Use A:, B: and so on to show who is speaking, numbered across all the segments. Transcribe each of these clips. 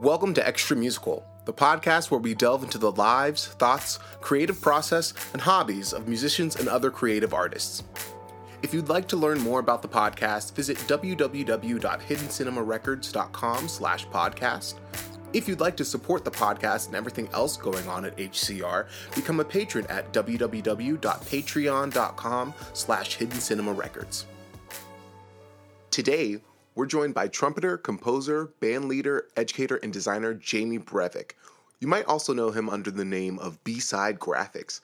A: Welcome to Extra Musical, the podcast where we delve into the lives, thoughts, creative process, and hobbies of musicians and other creative artists. If you'd like to learn more about the podcast, visit www.hiddencinemarecords.com slash podcast. If you'd like to support the podcast and everything else going on at HCR, become a patron at www.patreon.com slash hiddencinemarecords. Today, we're joined by trumpeter, composer, band leader, educator, and designer Jamie Breiwick. You might also know him under the name of B-Side Graphics.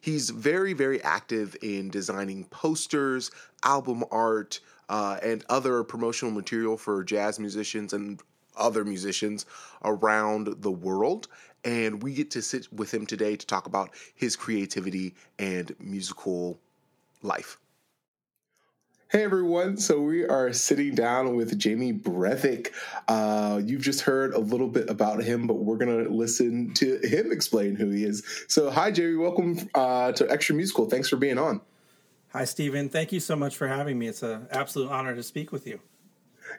A: He's very, very active in designing posters, album art, uh, and other promotional material for jazz musicians and other musicians around the world. And we get to sit with him today to talk about his creativity and musical life. Hey everyone, so we are sitting down with Jamie Breiwick. Uh, you've just heard a little bit about him, but we're going to listen to him explain who he is. So, hi Jamie, welcome uh, to Extra Musical. Thanks for being on.
B: Hi Stephen, thank you so much for having me. It's an absolute honor to speak with you.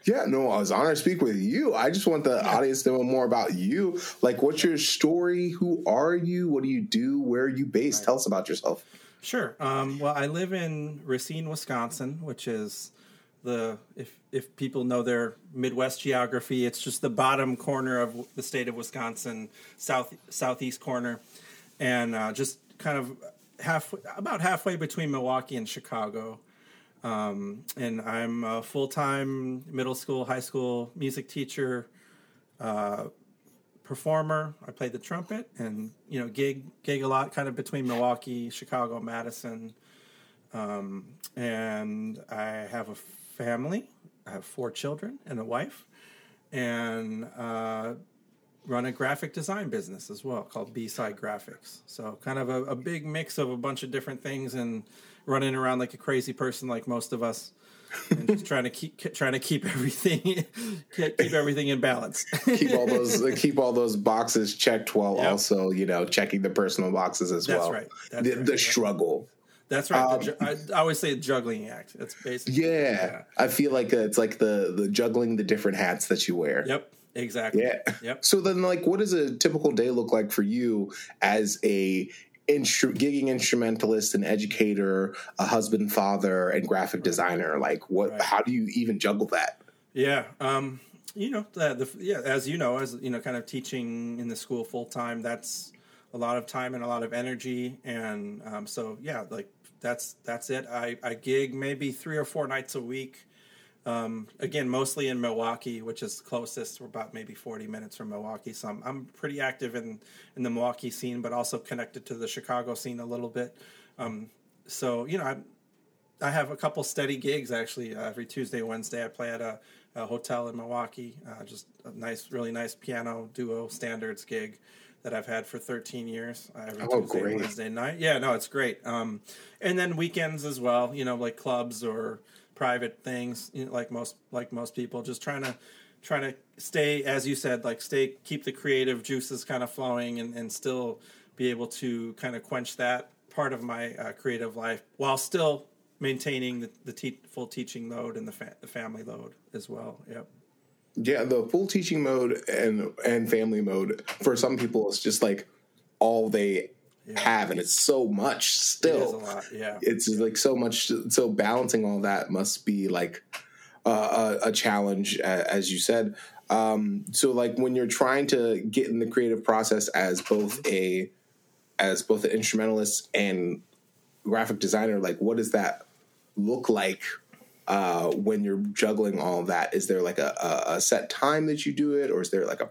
A: Yeah, no, I was honored to speak with you. I just want the yeah. audience to know more about you. Like, what's your story? Who are you? What do you do? Where are you based? Right. Tell us about yourself.
B: Sure. Um, well, I live in Racine, Wisconsin, which is the if if people know their Midwest geography, it's just the bottom corner of the state of Wisconsin, south southeast corner, and uh, just kind of half about halfway between Milwaukee and Chicago. Um, and I'm a full time middle school, high school music teacher, uh, performer. I played the trumpet and you know gig gig a lot, kind of between Milwaukee, Chicago, Madison, um, and I have a family. I have four children and a wife, and uh, run a graphic design business as well called B Side Graphics. So kind of a, a big mix of a bunch of different things and running around like a crazy person, like most of us and just trying to keep trying to keep everything keep everything in balance.
A: keep all those keep all those boxes checked while yep. also you know checking the personal boxes as
B: That's
A: well.
B: Right.
A: That's the,
B: right.
A: the struggle.
B: That's right. Um, ju- I, I, always say juggling act. That's basically
A: yeah, yeah. I feel like it's like the the juggling the different hats that you wear.
B: Yep. Exactly.
A: Yeah. Yep. So then, like, what does a typical day look like for you as a instru- gigging instrumentalist, an educator, a husband, father, and graphic designer. Like, what? Right. How do you even juggle that?
B: Yeah, um, you know, the, the, yeah, as you know, as you know, kind of teaching in the school full time. That's a lot of time and a lot of energy, and um, so yeah, like that's that's it. I, I gig maybe three or four nights a week. Um, again, mostly in Milwaukee, which is closest. We're about maybe 40 minutes from Milwaukee. So I'm, I'm pretty active in, in the Milwaukee scene, but also connected to the Chicago scene a little bit. Um, so, you know, I, I have a couple steady gigs actually. Uh, every Tuesday, Wednesday, I play at a, a hotel in Milwaukee. Uh, just a nice, really nice piano duo standards gig that I've had for 13 years. Uh, every
A: oh,
B: Tuesday,
A: great.
B: Wednesday night. Yeah, no, it's great. Um, and then weekends as well. You know, like clubs or private things you know, like most like most people just trying to trying to stay as you said like stay keep the creative juices kind of flowing and, and still be able to kind of quench that part of my uh, creative life while still maintaining the, the te- full teaching load and the, fa- the family load as well yep.
A: Yeah the full teaching mode and and family mode for some people it's just like all they yeah. have, and it's so much still.
B: It yeah,
A: it's like so much. So balancing all that must be like uh, a, a, challenge, as you said. Um, so like when you're trying to get in the creative process as both a as both an instrumentalist and graphic designer, like what does that look like uh, when you're juggling all that? Is there like a, a, set time that you do it, or is there like a,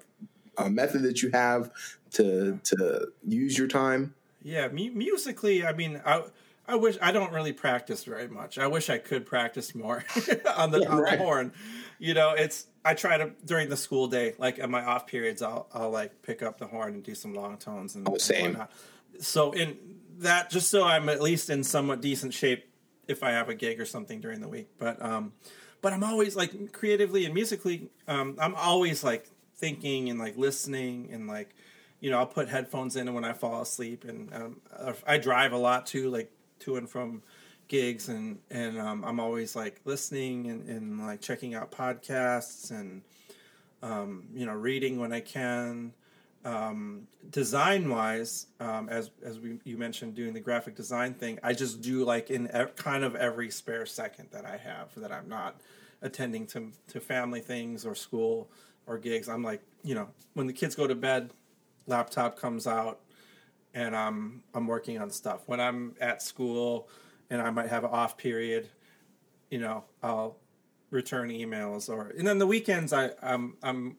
A: a method that you have to to use your time?
B: Yeah, mu- musically, I mean, I I wish I don't really practice very much. I wish I could practice more on the on right. the horn. You know, it's I try to during the school day, like at my off periods, I'll I'll like pick up the horn and do some long tones and,
A: oh, same.
B: And so in that, just so I'm at least in somewhat decent shape if I have a gig or something during the week. But um, but I'm always like creatively and musically, um, I'm always like thinking and like listening and like you know, I'll put headphones in when I fall asleep, and um, I drive a lot too, like to and from gigs, and and um, I'm always like listening and, and like checking out podcasts and um, you know, reading when I can. Um, design wise, um, as as we you mentioned, doing the graphic design thing, I just do like in e- kind of every spare second that I have that I'm not attending to to family things or school or gigs. I'm like, you know, when the kids go to bed, laptop comes out, and I'm I'm working on stuff. When I'm at school and I might have an off period, you know, I'll return emails or and then the weekends I I'm I'm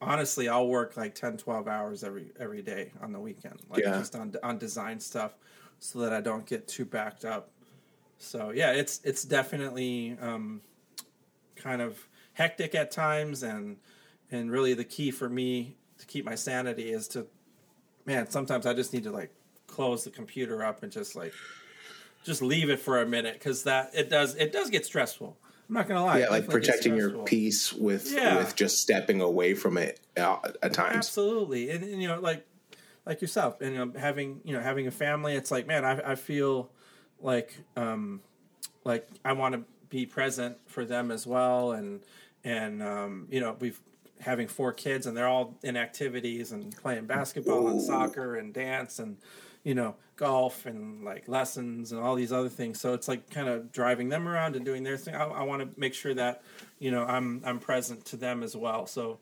B: honestly I'll work like 10 12 hours every every day on the weekend like
A: Yeah.
B: just on on design stuff so that I don't get too backed up. So yeah, it's it's definitely um kind of hectic at times and and really the key for me to keep my sanity is to man sometimes i just need to like close the computer up and just like just leave it for a minute because that it does it does get stressful i'm not gonna lie
A: Yeah, like protecting your peace with
B: Yeah.
A: with just stepping away from it uh, at times.
B: absolutely and, and you know like like yourself and you know, having you know having a family it's like man i, I feel like um like i want to be present for them as well and and um you know we've having four kids and they're all in activities and playing basketball and soccer and dance and you know golf and like lessons and all these other things so it's like kind of driving them around and doing their thing i, I want to make sure that you know i'm i'm present to them as well so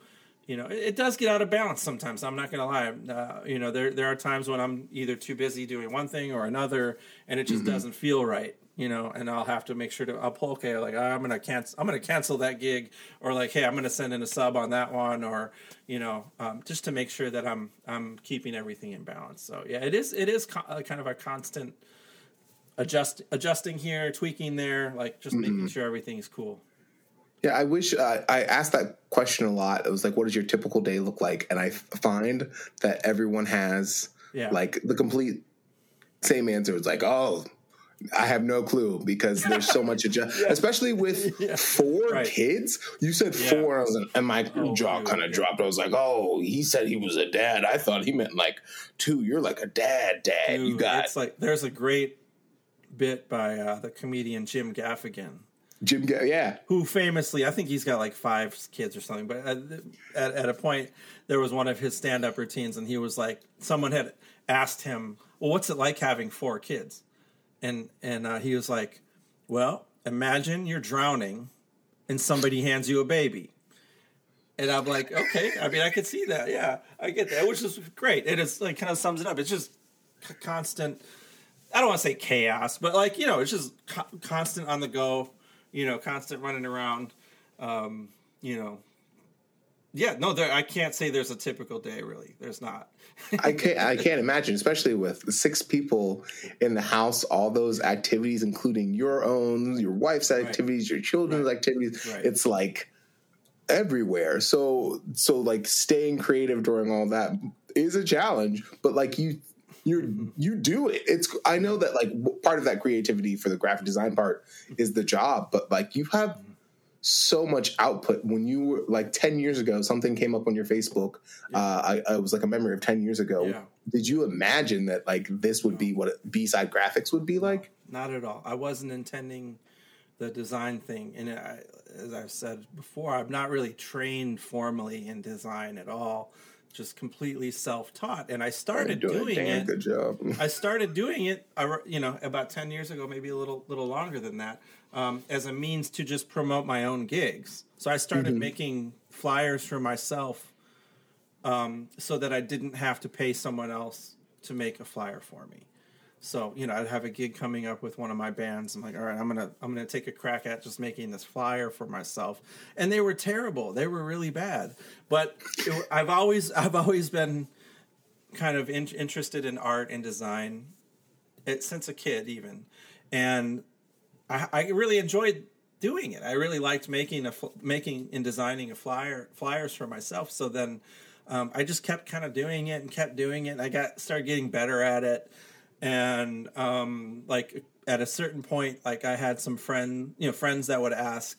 B: you know, it, it does get out of balance sometimes. I'm not going to lie. Uh, you know, there there are times when I'm either too busy doing one thing or another, and it just doesn't feel right. You know, and I'll have to make sure to I'll pull okay, like I'm gonna cancel I'm gonna cancel that gig, or like hey, I'm gonna send in a sub on that one, or you know, um, just to make sure that I'm I'm keeping everything in balance. So yeah, it is it is co- kind of a constant adjust adjusting here, tweaking there, like just making sure everything's cool.
A: Yeah, I wish uh, I asked that question a lot. It was like, what does your typical day look like? And I f- find that everyone has
B: Yeah.
A: like the complete same answer. It's like, oh, I have no clue because there's so much adjust, especially with
B: Yeah.
A: four
B: Right.
A: kids. You said
B: Yeah.
A: four, and, I was like, and my
B: Oh,
A: jaw kind of
B: yeah.
A: dropped. I was like, oh, he said he was a dad. I thought he meant like two. You're like a dad, dad. you
B: Dude,
A: got
B: it's like there's a great bit by uh, the comedian Jim Gaffigan,
A: Jim. Ga- Yeah,
B: who famously, I think he's got like five kids or something. But at, at, at a point, there was one of his stand-up routines, and he was like, someone had asked him, "Well, what's it like having four kids?" And and uh, he was like, "Well, imagine you're drowning, and somebody hands you a baby." And I'm like, okay. I mean, I could see that. Yeah, I get that, which is great. It is like kind of sums it up. It's just constant. I don't want to say chaos, but like you know, it's just co- constant on the go. You know, constant running around. Um, you know, yeah. No, there. I can't say there's a typical day. Really, there's not.
A: I can't. I can't imagine, especially with six people in the house. All those activities, including your own, your wife's activities, your children's
B: Right.
A: activities.
B: Right.
A: It's like everywhere. So, so like staying creative during all that is a challenge. But like you, you you do it. It's. I know that like part of that creativity for the graphic design part is the job, but like you have. So much output when you were like 10 years ago something came up on your facebook uh I, I was like a memory of 10 years ago
B: Yeah.
A: did you imagine that like this would be what b-side graphics would be like
B: Not at all. I wasn't intending the design thing, and I, as I've said before, I'm not really trained formally in design at all. Just completely self-taught, and I started doing
A: a
B: it.
A: good job
B: I started doing it, you know, about ten years ago, maybe a little little longer than that, um, as a means to just promote my own gigs. So I started making flyers for myself, um, so that I didn't have to pay someone else to make a flyer for me. So you know, I'd have a gig coming up with one of my bands. I'm like, all right, I'm gonna I'm gonna take a crack at just making this flyer for myself, and they were terrible. They were really bad. But it, I've always I've always been kind of in, interested in art and design it, since a kid, even, and I, I really enjoyed doing it. I really liked making a making and designing a flyer flyers for myself. So then. Um, I just kept kind of doing it and kept doing it. And I got started getting better at it, and um, like at a certain point, like I had some friend, you know, friends that would ask,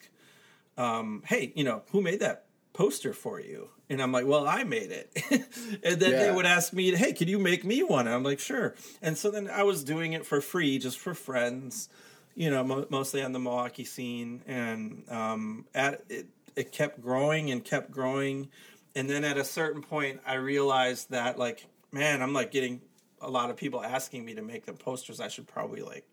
B: um, "Hey, you know, who made that poster for you?" And I'm like, "Well, I made it." and then they would ask me, "Hey, can you make me one?" And I'm like, "Sure." And so then I was doing it for free, just for friends, you know, mo- mostly on the Milwaukee scene, and um, at it, it kept growing and kept growing. and then at a certain point, I realized that like, man, I'm like getting a lot of people asking me to make them posters. I should probably like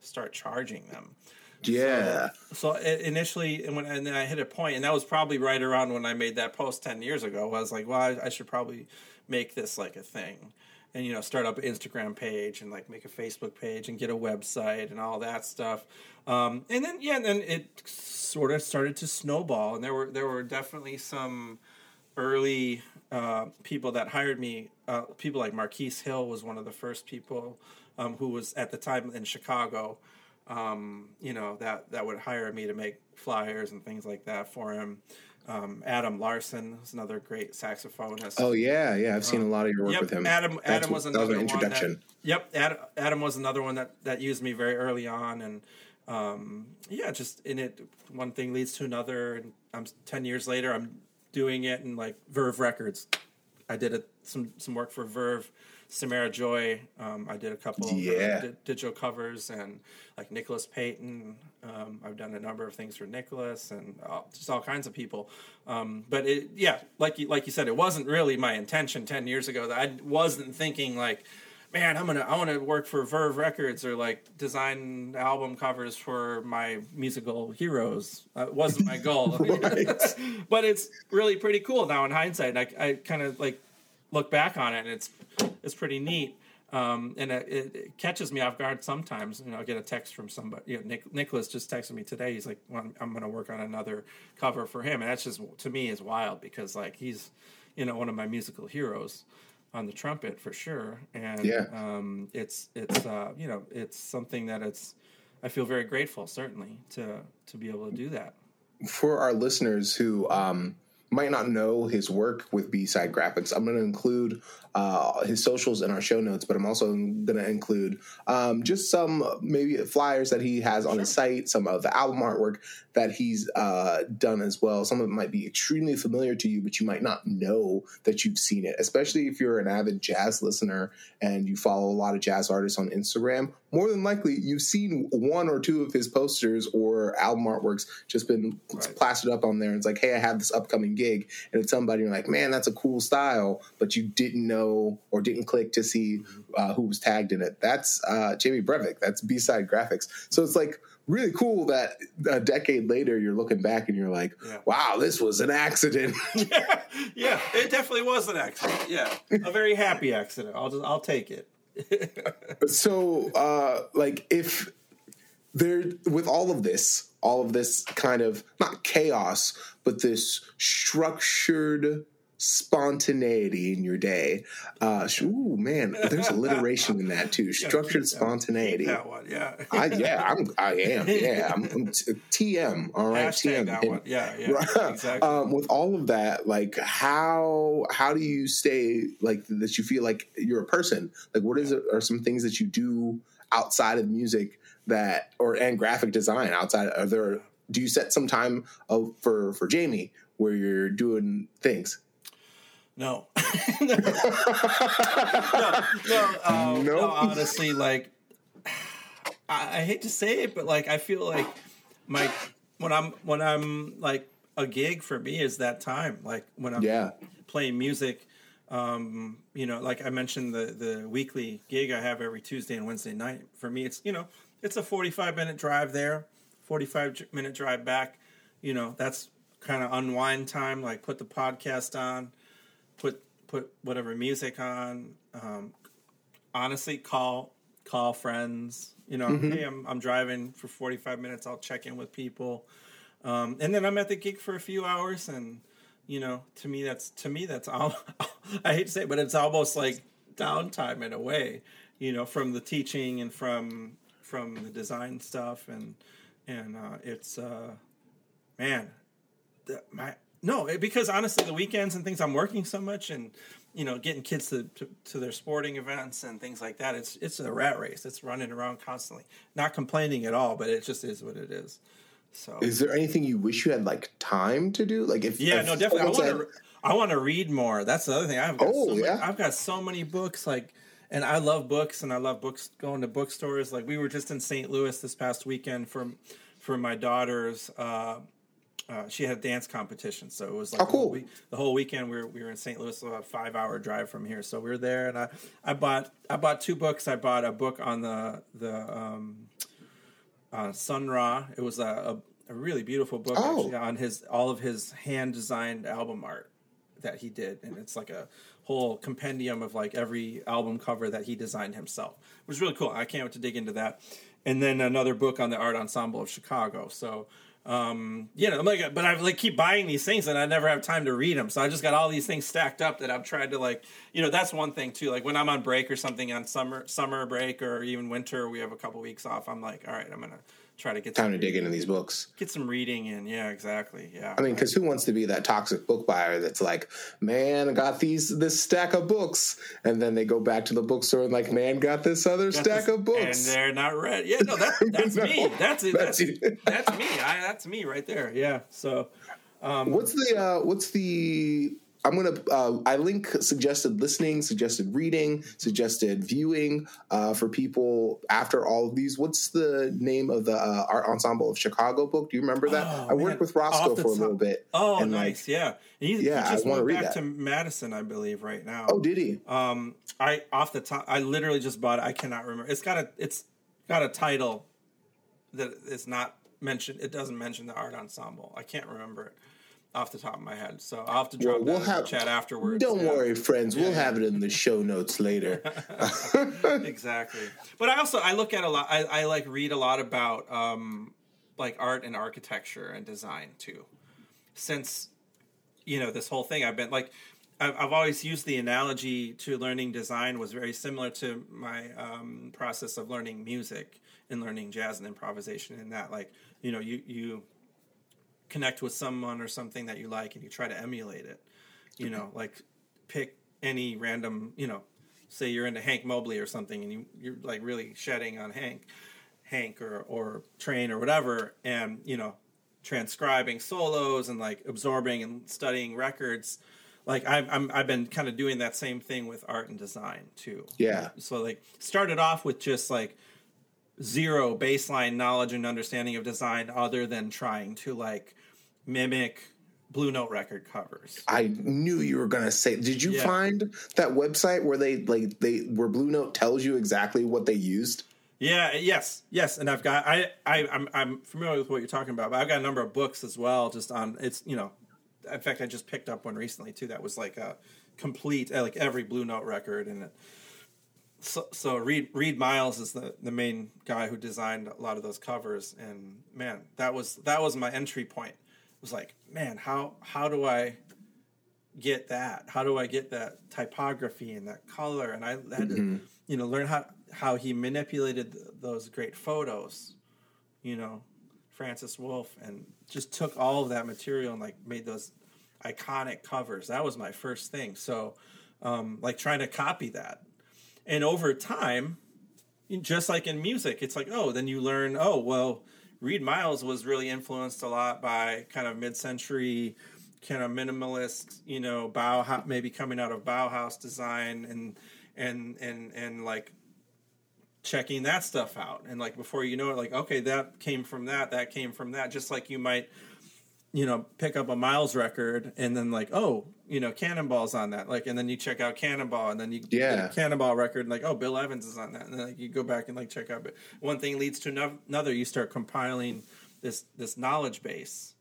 B: start charging them.
A: Yeah.
B: So, so initially, and when and then I hit a point, and that was probably right around when I made that post ten years ago. I was like, well, I, I should probably make this like a thing and you know start up an instagram page and like make a facebook page and get a website and all that stuff. Um, and then yeah and then it sort of started to snowball and there were there were definitely some early uh, people that hired me uh, people like marquis hill was one of the first people um, who was at the time in chicago um, you know that that would hire me to make flyers and things like that for him um, Adam Larson is another great saxophonist.
A: Oh yeah, yeah, I've seen um, a lot of your work
B: yep,
A: with him.
B: Adam, That's Adam was another was an introduction. That, yep, Adam, Adam was another one that that used me very early on, and um, yeah, just in it, one thing leads to another, and I'm ten years later, I'm doing it in like Verve Records. I did a, some some work for Verve Samara Joy. Um, I did a couple
A: yeah.
B: of digital covers and like Nicholas Payton. Um, I've done a number of things for Nicholas and all, just all kinds of people. Um, but it, yeah, like you, like you said, it wasn't really my intention 10 years ago that I wasn't thinking like, man, I'm gonna I want to work for Verve Records or like design album covers for my musical heroes. That wasn't my goal, but it's really pretty cool now in hindsight. I, I kind of like look back on it and it's it's pretty neat. Um, and it, it, catches me off guard sometimes. You know, I get a text from somebody. You know, Nick, Nicholas just texted me today. He's like, well, "I'm, going to work on another cover for him," and that's just to me is wild because like he's, you know, one of my musical heroes on the trumpet for sure. And
A: yeah.
B: um, it's it's uh, you know it's something that it's I feel very grateful certainly to to be able to do that.
A: For our listeners who um, might not know his work with B Side Graphics, I'm going to include uh, his socials in our show notes, but I'm also going to include um, just some maybe flyers that he has on his site, some of the album artwork that he's uh, done as well. Some of it might be extremely familiar to you, but you might not know that you've seen it, especially if you're an avid jazz listener and you follow a lot of jazz artists on Instagram. More than likely, you've seen one or two of his posters or album artworks just been right. plastered up on there. And it's like, hey, I have this upcoming gig. And it's somebody you're like, man, that's a cool style, but you didn't know know or didn't click to see uh, who was tagged in it. That's uh, Jamie Breiwick. That's B Side Graphics. So it's like really cool that a decade later you're looking back and you're like, yeah. wow, this was an accident.
B: yeah, yeah, it definitely was an accident. Yeah, a very happy accident. I'll just I'll take it.
A: so, uh, like, if there with all of this, all of this kind of not chaos, but this structured spontaneity in your day. Uh, ooh, man, there's alliteration in that too. Structured spontaneity.
B: That, one, yeah.
A: I, yeah, I'm, I am. Yeah, I'm, I'm t- TM. All right,
B: Hashtag
A: TM.
B: That one. Yeah, yeah, exactly.
A: Um, with all of that, like, how how do you stay like that? You feel like you're a person. Like, what is it? Are some things that you do outside of music that, or and graphic design outside? Are there? Do you set some time of, for for Jamie where you're doing things?
B: No. no, no, um, no, honestly, like I, I, hate to say it, but like I feel like my when I'm when I'm like a gig for me is that time. Like when I'm
A: yeah.
B: playing music, um, you know, like I mentioned the the weekly gig I have every Tuesday and Wednesday night. For me, it's you know it's a 45 minute drive there, 45 minute drive back. You know, that's kind of unwind time. Like put the podcast on put put whatever music on. Um, honestly, call call friends. You know, mm-hmm. hey, I'm I'm driving for 45 minutes. I'll check in with people, um, and then I'm at the gig for a few hours. And you know, to me, that's to me that's all. I hate to say, it, but it's almost like downtime in a way. You know, from the teaching and from from the design stuff, and and uh, it's uh, man, the, my no, because honestly, the weekends and things, I'm working so much and you know getting kids to, to, to, their sporting events and things like that. It's it's a rat race. It's running around constantly. Not complaining at all, but it just is what it is. So,
A: is there anything you wish you had like time to do? Like if
B: yeah,
A: if
B: no, definitely. I want to I want to read more. That's the other thing. I've got
A: oh
B: so
A: yeah,
B: many, I've got so many books like. And I love books, and I love books. Going to bookstores, like we were just in St. Louis this past weekend for for my daughter's uh, uh, she had a dance competition, so it was like
A: oh, cool.
B: the, whole week, the whole weekend. We were we were in St. Louis, about a five hour drive from here. So we were there, and I, I bought I bought two books. I bought a book on the the um, uh, Sun Ra. It was a, a, a really beautiful book
A: Oh.
B: actually, on his all of his hand designed album art that he did, and it's like a whole compendium of like every album cover that he designed himself. It was really cool. I can't wait to dig into that. And then another book on the art ensemble of Chicago. So um you know i'm like but i like keep buying these things and i never have time to read them so i just got all these things stacked up that i've tried to like you know that's one thing too. Like when i'm on break or something on summer summer break or even winter we have a couple weeks off i'm like all right i'm gonna try to get
A: Time to dig into these books.
B: get some reading in. Yeah exactly. Yeah.
A: I mean, because who wants to be that toxic book buyer that's like, man, I got these this stack of books, and then they go back to the bookstore and like, man, got this other
B: Got
A: stack
B: this-
A: of books.
B: and they're not read. Yeah no that, that's
A: No,
B: me that's it.
A: that's
B: that's, that's me. I, that's me right there. Yeah. So um,
A: What's the uh, what's the I'm gonna uh, I link suggested listening, suggested reading, suggested viewing uh, for people after all of these. What's the name of the uh, art ensemble of Chicago book? Do you remember that?
B: Oh,
A: I worked
B: man.
A: with Roscoe for a little bit.
B: oh
A: and, like,
B: nice yeah he, he
A: Yeah, I
B: just
A: wanna
B: went
A: read
B: back
A: that.
B: to madison i believe right now
A: Oh, did he?
B: Um, I off the top, I literally just bought it. I cannot remember. It's got a it's got a title that is not mentioned. It doesn't mention the art ensemble. I can't remember it off the top of my head. So I'll have to drop
A: Well, we'll
B: that in
A: have-
B: chat afterwards.
A: Don't
B: yeah.
A: worry, friends. We'll have it in the show notes later.
B: exactly. But I also I look at a lot. I, I like read a lot about um, like art and architecture and design too. Since you know this whole thing, I've been like I've, I've always used the analogy to learning design was very similar to my um, process of learning music and learning jazz and improvisation. In that, like you know, you you connect with someone or something that you like and you try to emulate it. You know, like pick any random, you know, say you're into Hank Mobley or something and you, you're like really shedding on Hank, Hank or, or Train or whatever, and, you know, transcribing solos and like absorbing and studying records. Like I've, I'm, I've been kind of doing that same thing with art and design too.
A: Yeah.
B: So like started off with just like zero baseline knowledge and understanding of design other than trying to like mimic Blue Note record covers.
A: I knew you were gonna say. Did you
B: Yeah.
A: find that website where they like they where Blue Note tells you exactly what they used?
B: Yeah, yes, yes, and I've got I, I I'm I'm familiar with what you're talking about, but I've got a number of books as well. Just on it's you know, in fact, I just picked up one recently too. That was like a complete uh, like every Blue Note record, and it, so so Reid Reid Miles is the the main guy who designed a lot of those covers, and man, that was that was my entry point. Was like, man, how how do I get that? How do I get that typography and that color? And I had to, you know, learn how how he manipulated th- those great photos, you know, Francis Wolff, and just took all of that material and like made those iconic covers. That was my first thing. So, um, like trying to copy that, and over time, just like in music, it's like, oh, then you learn, oh, well, Reid Miles was really influenced a lot by kind of mid-century, kind of minimalist, you know, Bauhaus, maybe coming out of Bauhaus design and and and and like checking that stuff out, and like before you know it, like okay, that came from that, that came from that, just like you might you know, pick up a Miles record and then like, oh, you know, Cannonball's on that. Like, and then you check out Cannonball and then you
A: Yeah.
B: get a Cannonball record and like, oh, Bill Evans is on that. And then like, you go back and like check out. But one thing leads to another. You start compiling this this knowledge base.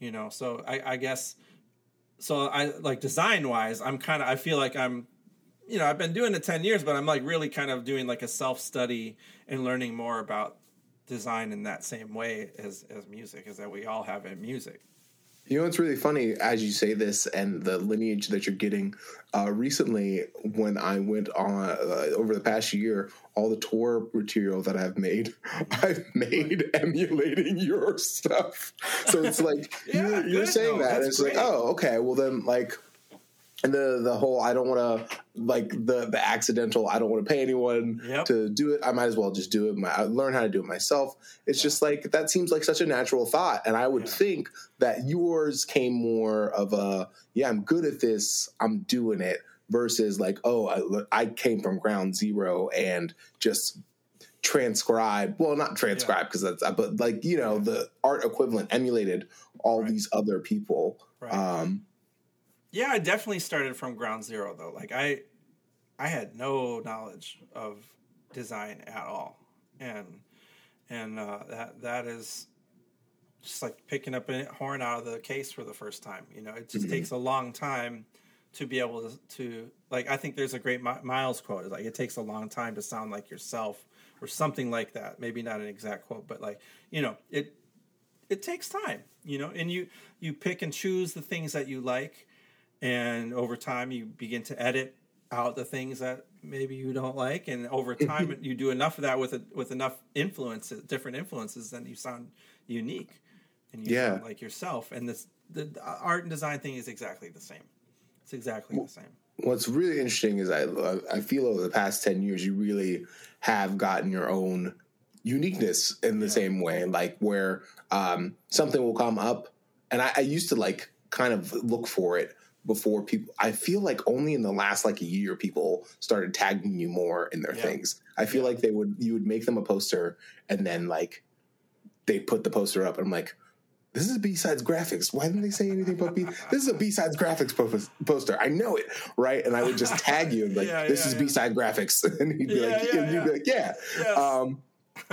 B: You know, so I, I guess so. I like design wise, I'm kind of. I feel like I'm. You know, I've been doing it ten years, but I'm like really kind of doing like a self study and learning more about design in that same way as as music, is that we all have in music.
A: You know what's really funny as you say this and the lineage that you're getting. Uh, recently, when I went on uh, over the past year, all the tour material that I've made, I've made emulating your stuff. So it's like
B: Yeah,
A: you're, you're saying that, it's like, oh, okay. Well, then, like, and the the whole I don't want to like the the accidental. I don't want to pay anyone
B: Yep.
A: to do it. I might as well just do it. My, I learn how to do it myself. It's just like that seems like such a natural thought, and I would
B: Yeah.
A: think that yours came more of a yeah, I'm good at this. I'm doing it versus like oh, I, I came from ground zero and just transcribe well not transcribe because yeah. that's but like you know the art equivalent emulated all right. these other people right. um
B: yeah i definitely started from ground zero though. Like i i had no knowledge of design at all. And and uh that that is just like picking up a horn out of the case for the first time you know? It just mm-hmm. takes a long time to be able to, to like i think there's a great miles quote. It's like it takes a long time to sound like yourself or something like that. Maybe not an exact quote, but like you know, it it takes time, you know, and you you pick and choose the things that you like, and over time you begin to edit out the things that maybe you don't like, and over time you do enough of that with a, with enough influences, different influences, then you sound unique, and you yeah. sound like yourself. And this the, art and design thing is exactly the same. It's exactly the same
A: what's really interesting is I I feel over the past ten years you really have gotten your own uniqueness in the yeah. same way, like where um, something will come up, and I, I used to like kind of look for it before people i feel like only in the last like a year people started tagging you more in their yeah. things i feel yeah. like they would you would make them a poster and then like they put the poster up and i'm like this is B-Sides graphics. Why didn't they say anything about B? This is a B-Sides graphics poster. I know it, right? And I would just tag you and like, yeah, this yeah, is yeah. B-Side graphics, and he'd be like, and you'd be like, yeah. Yes. Um,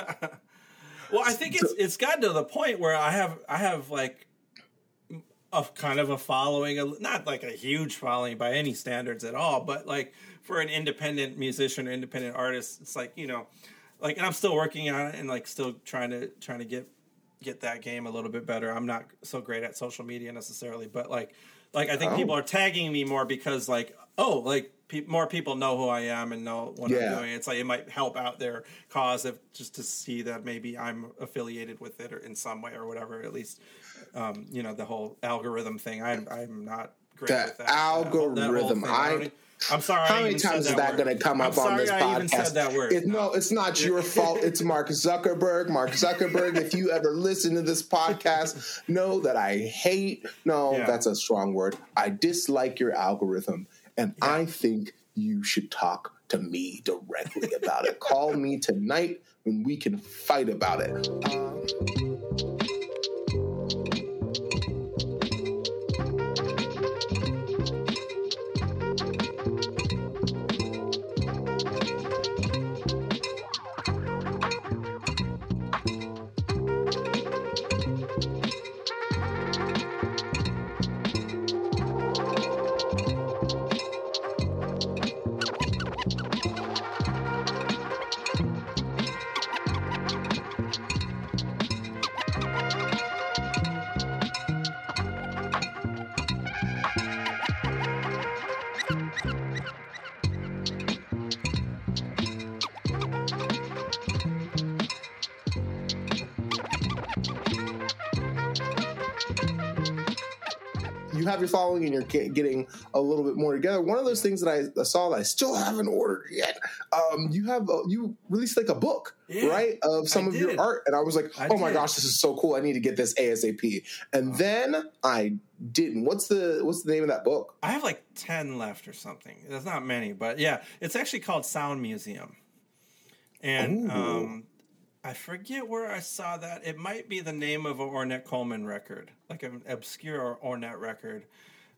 B: well, I think it's so, it's gotten to the point where I have I have like a kind of a following, not like a huge following by any standards at all, but like for an independent musician or independent artist, it's like you know, like, and I'm still working on it and like still trying to trying to get get that game a little bit better. I'm not so great at social media necessarily, but like like I think oh. people are tagging me more because like oh like pe- more people know who I am and know what yeah. I'm doing. It's like it might help out their cause if just to see that maybe I'm affiliated with it or in some way or whatever. At least um, you know the whole algorithm thing. I'm I'm not great
A: that
B: with that.
A: Algorithm. That I
B: I'm sorry.
A: How many times is that going to come up on this I podcast? Even said that word. It, no. no, it's not your fault. It's Mark Zuckerberg. Mark Zuckerberg. if you ever listen to this podcast, know that I hate. No, yeah. that's a strong word. I dislike your algorithm, and yeah. I think you should talk to me directly about it. Call me tonight, and we can fight about it. You have your following and you're getting a little bit more together. One of those things that I saw that I still haven't ordered yet. Um, you have a, you released like a book, yeah, right, of some I of did. your art, and I was like, I oh my gosh, this is so cool! I need to get this ASAP. And oh. then I didn't. What's the what's the name of that book?
B: I have like ten left or something. There's not many, but yeah, it's actually called Sound Museum, and um, I forget where I saw that. It might be the name of an Ornette Coleman record, like an obscure Ornette record,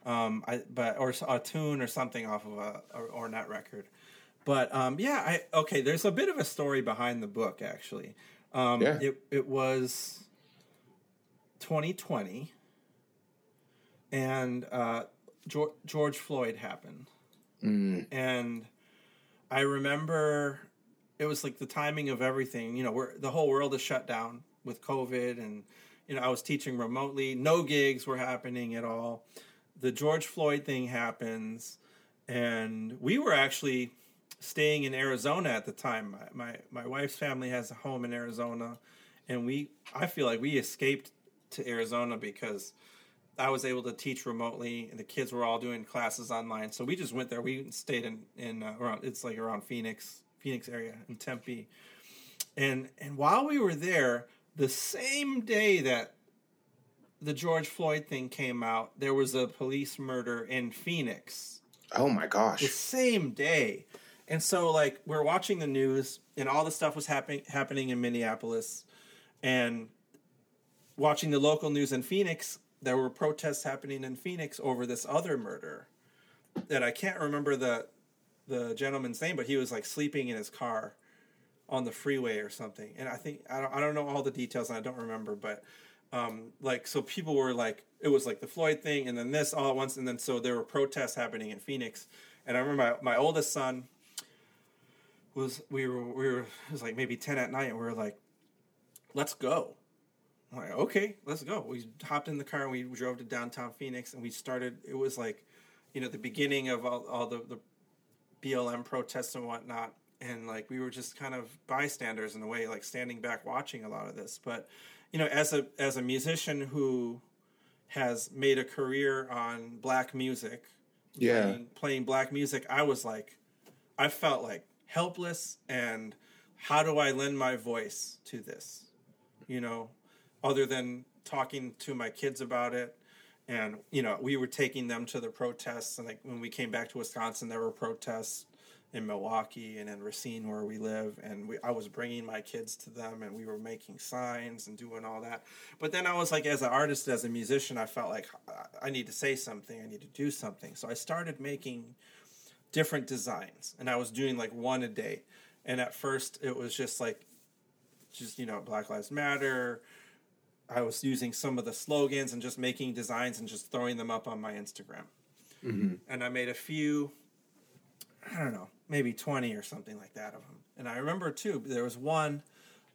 B: um, I, but or a tune or something off of a, a Ornette record. But um, yeah, I okay. There's a bit of a story behind the book, actually. Um, yeah. It it was 2020, and uh, George, George Floyd happened, mm. and I remember it was like the timing of everything. You know, where the whole world is shut down with COVID, and you know, I was teaching remotely. No gigs were happening at all. The George Floyd thing happens, and we were actually staying in Arizona at the time. My, my my wife's family has a home in Arizona, and we I feel like we escaped to Arizona because I was able to teach remotely, and the kids were all doing classes online. So we just went there. We stayed in in uh, around it's like around Phoenix, Phoenix area in Tempe. And and while we were there, the same day that the George Floyd thing came out, there was a police murder in Phoenix.
A: Oh my gosh.
B: The same day. And so like we're watching the news and all the stuff was happening happening in Minneapolis and watching the local news in Phoenix, there were protests happening in Phoenix over this other murder that I can't remember the the gentleman's name, but he was like sleeping in his car on the freeway or something. And I think I don't I don't know all the details and I don't remember, but um, like so people were like it was like the Floyd thing and then this all at once and then so there were protests happening in Phoenix. And I remember my, my oldest son was we were we were it was like maybe ten at night and we were like, let's go. I'm like, okay, let's go. We hopped in the car and we drove to downtown Phoenix and we started it was like, you know, the beginning of all, all the, the BLM protests and whatnot. And like we were just kind of bystanders in a way, like standing back watching a lot of this. But, you know, as a as a musician who has made a career on black music,
A: Yeah.
B: playing, playing black music, I was like, I felt like helpless and how do I lend my voice to this? You know, other than talking to my kids about it. And, you know, we were taking them to the protests. And like when we came back to Wisconsin, there were protests in Milwaukee and in Racine where we live. And we, I was bringing my kids to them and we were making signs and doing all that. But then I was like, as an artist, as a musician, I felt like uh, I need to say something, I need to do something. So I started making different designs and I was doing like one a day. And at first it was just like just you know Black Lives Matter. I was using some of the slogans and just making designs and just throwing them up on my Instagram. Mm-hmm. And I made a few I don't know, maybe 20 or something like that of them. And I remember too there was one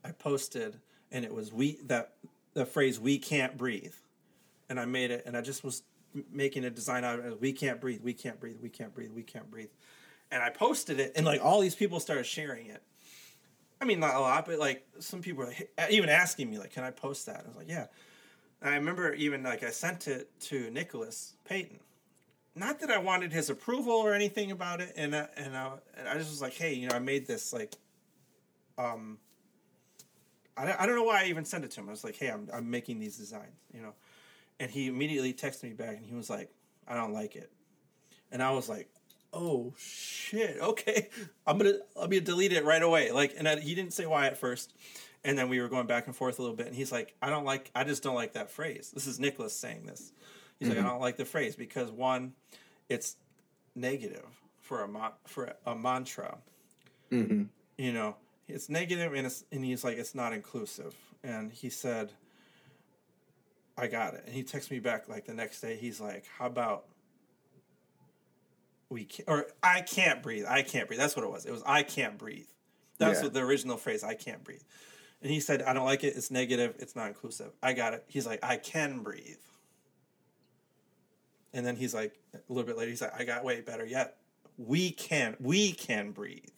B: I posted and it was we that the phrase we can't breathe. And I made it and I just was making a design out of it. We can't breathe, we can't breathe, we can't breathe, we can't breathe. And I posted it and like all these people started sharing it. I mean, not a lot, but like some people were even asking me, like, can I post that? I was like, yeah. And I remember even like I sent it to Nicholas Payton. Not that I wanted his approval or anything about it, and I, and I, and I just was like, hey, you know, I made this like, um, I I don't know why I even sent it to him. I was like, hey, I'm I'm making these designs, you know, and he immediately texted me back, and he was like, I don't like it, and I was like, oh shit okay. I'm gonna i'm gonna delete it right away. Like and I, he didn't say why at first. And then we were going back and forth a little bit. And he's like i don't like i just don't like that phrase. This is nicholas saying this. He's like i mm-hmm. don't like the phrase because one it's negative for a for a mantra. Mm-hmm. You know it's negative and it's and he's like it's not inclusive. And he said i got it. And he texted me back like the next day. He's like how about we can't, or I can't breathe. I can't breathe. That's what it was. It was I can't breathe. That's
A: Yeah.
B: what the original phrase. I can't breathe. And he said, I don't like it. It's negative. It's not inclusive. I got it. He's like, I can breathe. And then he's like, a little bit later, he's like, I got way better yet. We can, we can breathe.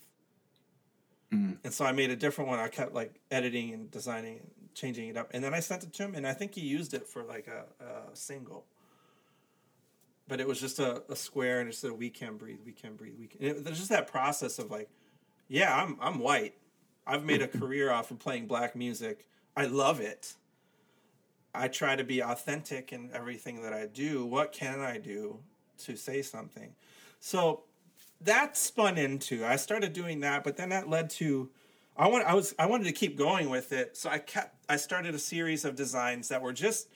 B: Mm. And so I made a different one. I kept like editing and designing and changing it up. And then I sent it to him, and I think he used it for like a, a single but it was just a, a square and it said we can breathe we can breathe we can and it, there's just that process of like yeah i'm i'm white. I've made a career off of playing black music. I love it. I try to be authentic in everything that i do. What can i do to say something? So that spun into i started doing that but then that led to i want i was i wanted to keep going with it. So i kept i started a series of designs that were just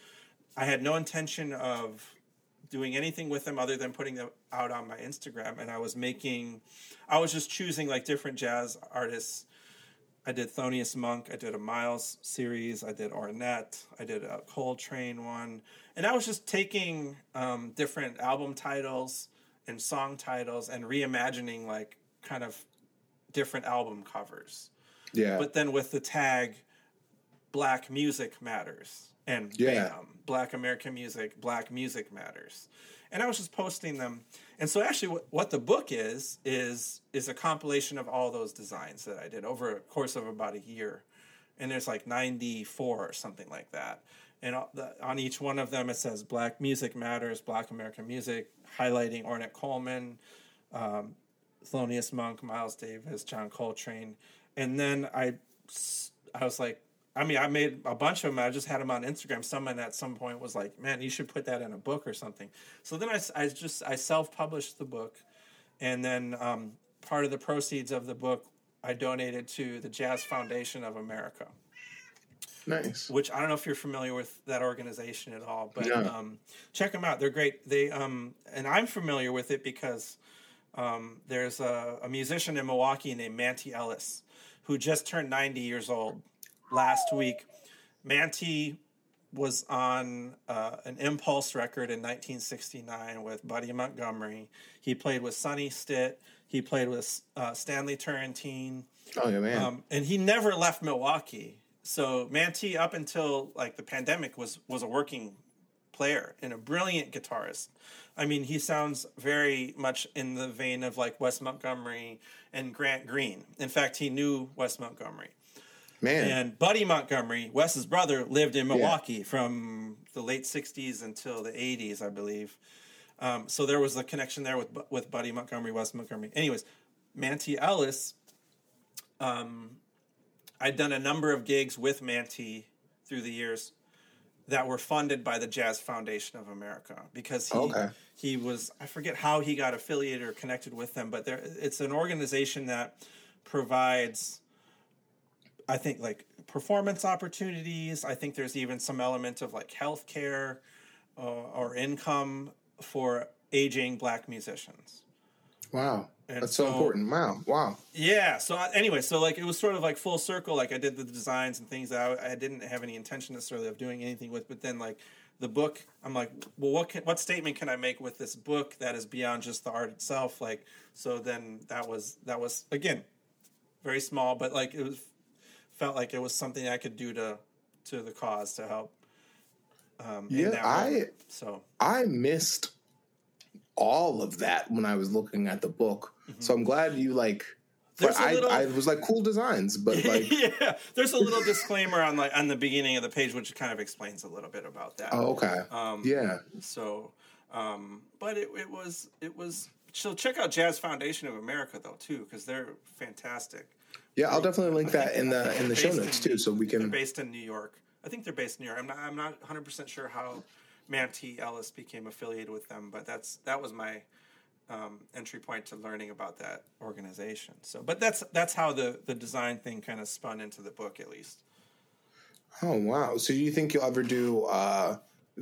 B: i had no intention of doing anything with them other than putting them out on my Instagram. And I was making, I was just choosing like different jazz artists. I did Thelonious Monk, I did a Miles series, I did Ornette, I did a Coltrane one. And I was just taking um, different album titles and song titles and reimagining like kind of different album covers.
A: Yeah.
B: But then with the tag Black Music Matters and
A: Yeah.
B: bam, Black American Music, Black Music Matters. And I was just posting them. And so actually what, what the book is is is a compilation of all those designs that I did over a course of about a year. And there's like 94 or something like that. And on each one of them it says Black Music Matters, Black American Music, highlighting Ornette Coleman, um, Thelonious Monk, Miles Davis, John Coltrane, and then I, I was like, I mean, I made a bunch of them. I just had them on Instagram. Someone at some point was like, "Man, you should put that in a book or something." So then I just I self published the book, and then um, part of the proceeds of the book I donated to the Jazz Foundation of America.
A: Nice.
B: Which I don't know if you're familiar with that organization at all, but
A: No.
B: um, check them out. They're great. They um, and I'm familiar with it because um, there's a, a musician in Milwaukee named Manty Ellis who just turned 90 years old last week. Manty was on uh, an Impulse record in 1969 with Buddy Montgomery. He played with Sonny Stitt. He played with uh, Stanley Turrentine.
A: Oh yeah, man.
B: Um, and he never left Milwaukee. So Manty, up until like the pandemic, was was a working player and a brilliant guitarist. I mean, he sounds very much in the vein of like Wes Montgomery and Grant Green. In fact, he knew Wes Montgomery.
A: Man.
B: And Buddy Montgomery, Wes's brother, lived in Milwaukee from the late '60s until the '80s, I believe. Um, so there was a connection there with with Buddy Montgomery, Wes Montgomery. Anyways, Manty Ellis. Um, I'd done a number of gigs with Manty through the years that were funded by the Jazz Foundation of America because he
A: Okay.
B: he was I forget how he got affiliated or connected with them, but there it's an organization that provides I think like performance opportunities. I think there's even some element of like healthcare uh, or income for aging black musicians.
A: wow.
B: and
A: That's so,
B: so-
A: important. Wow. Wow.
B: Yeah. So I- anyway, so like it was sort of like full circle. Like I did the designs and things that I, I didn't have any intention necessarily of doing anything with. But then like the book, I'm like, well, what can, what statement can I make with this book that is beyond just the art itself? Like so then that was that was again very small, but like it was felt like it was something I could do to to the cause to help. Um, in
A: Yeah,
B: that
A: I-
B: so
A: I missed all of that when I was looking at the book. So I'm glad you like.
B: Mm-hmm.
A: But I,
B: little-
A: I was like cool designs, but like,
B: yeah, there's a little disclaimer on like on the beginning of the page, which kind of explains a little bit about that.
A: oh, okay,
B: Um,
A: yeah,
B: So, um, but it, it was it was. So check out Jazz Foundation of America though too, because they're fantastic.
A: Yeah. I'll definitely link that in the in the show notes
B: in-
A: too, so we
B: They're
A: can.
B: based in New York. I think they're based in New York. I'm not. I'm not 100 percent sure how Manty Ellis became affiliated with them, but that's that was my um, entry point to learning about that organization. So, but that's that's how the the design thing kind of spun into the book, at least.
A: Oh wow! So do you think you'll ever do? uh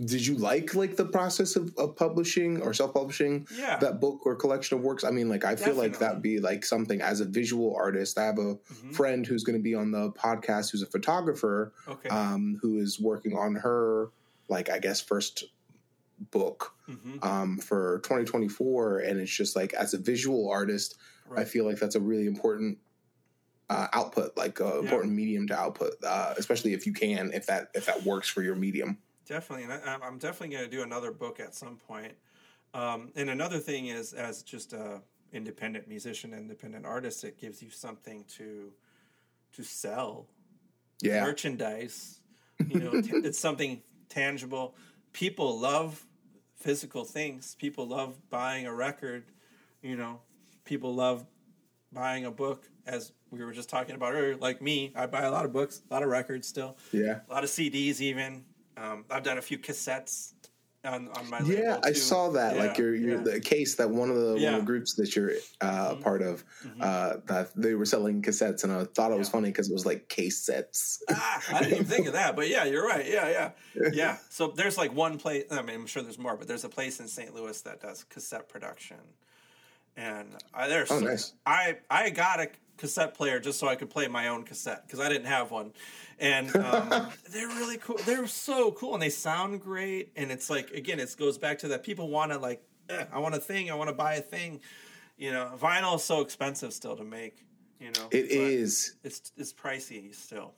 A: Did you like like the process of, of publishing or self publishing
B: Yeah.
A: that book or collection of works? I mean, like I feel like that'd be like something as a visual artist. I have a
B: Mm-hmm.
A: friend who's going to be on the podcast who's a photographer.
B: Okay.
A: um, who is working on her, like I guess, first book
B: Mhm.
A: um, for 2024, and it's just like as a visual artist, I feel like that's a really important uh, output, like uh, important medium to output, uh, especially if you can, if that if that works for your medium.
B: Definitely, and I, I'm- I'm definitely going to do another book at some point. Um, and another thing is, as just a independent musician, independent artist, it gives you something to to sell
A: Yeah,
B: merchandise. You know, t- it's something tangible. People love physical things. People love buying a record. You know, people love buying a book. As we were just talking about earlier, like me, I buy a lot of books, a lot of records still
A: yeah,
B: a lot of CDs even. Um, I've done a few cassettes on, on my
A: yeah. I
B: too.
A: saw that, like
B: Yeah,
A: your your
B: yeah.
A: the case that one of the one of the groups that you're uh, part of, uh, that they were selling cassettes, and I thought it was
B: Yeah.
A: funny because it was like case sets.
B: Ah, I didn't even think of that, but yeah, you're right. Yeah, yeah, yeah. So there's like one place. I mean, I'm sure there's more, but there's a place in St. Louis that does cassette production, and I, there's
A: Oh, nice.
B: I I got a cassette player just so I could play my own cassette because I didn't have one, and um, they're really cool. They're so cool, and they sound great. And it's like again, it goes back to that people want to like, I want a thing, I want to buy a thing. You know, vinyl is so expensive still to make. You know,
A: it is.
B: It's it's pricey still,